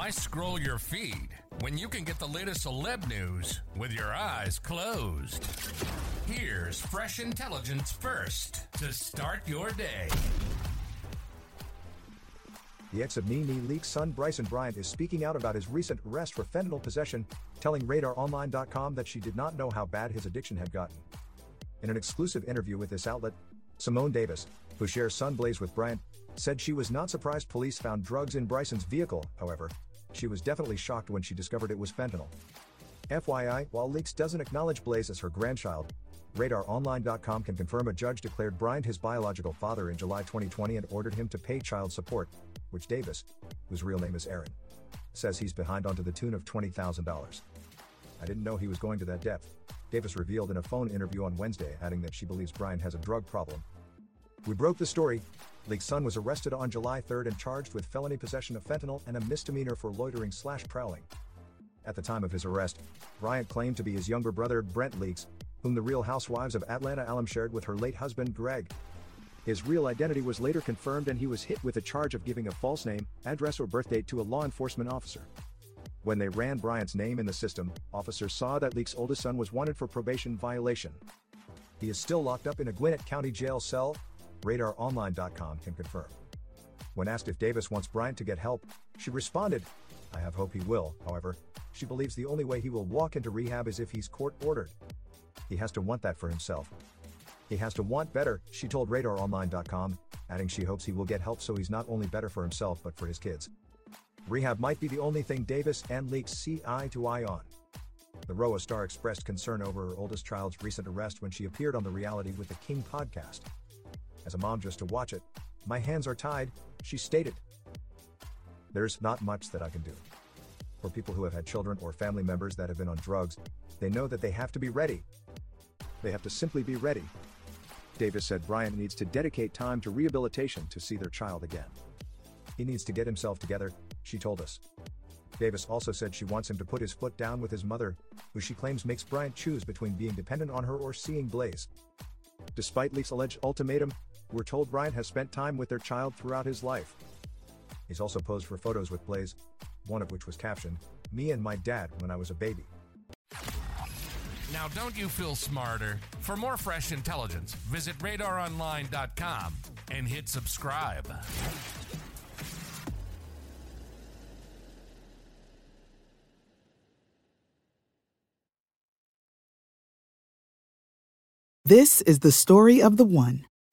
Why scroll your feed when you can get the latest celeb news with your eyes closed? Here's fresh intelligence first to start your day. The ex of NeNe Leakes' son Bryson Bryant is speaking out about his recent arrest for fentanyl possession, telling RadarOnline.com that she did not know how bad his addiction had gotten. In an exclusive interview with this outlet, Simone Davis, who shares Son Blaze with Bryant, said she was not surprised police found drugs in Bryson's vehicle, however, she was definitely shocked when she discovered it was fentanyl. FYI, while Leakes doesn't acknowledge Blaze as her grandchild, RadarOnline.com can confirm a judge declared Bryant his biological father in July 2020 and ordered him to pay child support, which Davis, whose real name is Aaron, says he's behind onto the tune of $20,000. I didn't know he was going to that depth, Davis revealed in a phone interview on Wednesday, adding that she believes Bryant has a drug problem. We broke the story. Leakes' son was arrested on July 3rd and charged with felony possession of fentanyl and a misdemeanor for loitering slash prowling. At the time of his arrest, Bryant claimed to be his younger brother, Brent Leakes, whom the Real Housewives of Atlanta alum shared with her late husband, Greg. His real identity was later confirmed and he was hit with a charge of giving a false name, address, or birthdate to a law enforcement officer. When they ran Bryant's name in the system, officers saw that Leakes' oldest son was wanted for probation violation. He is still locked up in a Gwinnett County jail cell, RadarOnline.com can confirm. When asked if Davis wants Bryant to get help, she responded, I have hope he will, however, she believes the only way he will walk into rehab is if he's court ordered. He has to want that for himself. He has to want better, she told RadarOnline.com, adding she hopes he will get help so he's not only better for himself but for his kids. Rehab might be the only thing Davis and Leakes see eye to eye on. The Roa star expressed concern over her oldest child's recent arrest when she appeared on the Reality with the King podcast. As a mom just to watch it, my hands are tied, she stated. There's not much that I can do. For people who have had children or family members that have been on drugs, they know that they have to be ready. They have to simply be ready. Davis said Bryant needs to dedicate time to rehabilitation to see their child again. He needs to get himself together, she told us. Davis also said she wants him to put his foot down with his mother, who she claims makes Bryant choose between being dependent on her or seeing Blaze. Despite Leakes' alleged ultimatum, we're told Bryant has spent time with their child throughout his life. He's also posed for photos with Blaze, one of which was captioned, Me and my dad when I was a baby. Now, don't you feel smarter? For more fresh intelligence, visit radaronline.com and hit subscribe. This is the story of the one.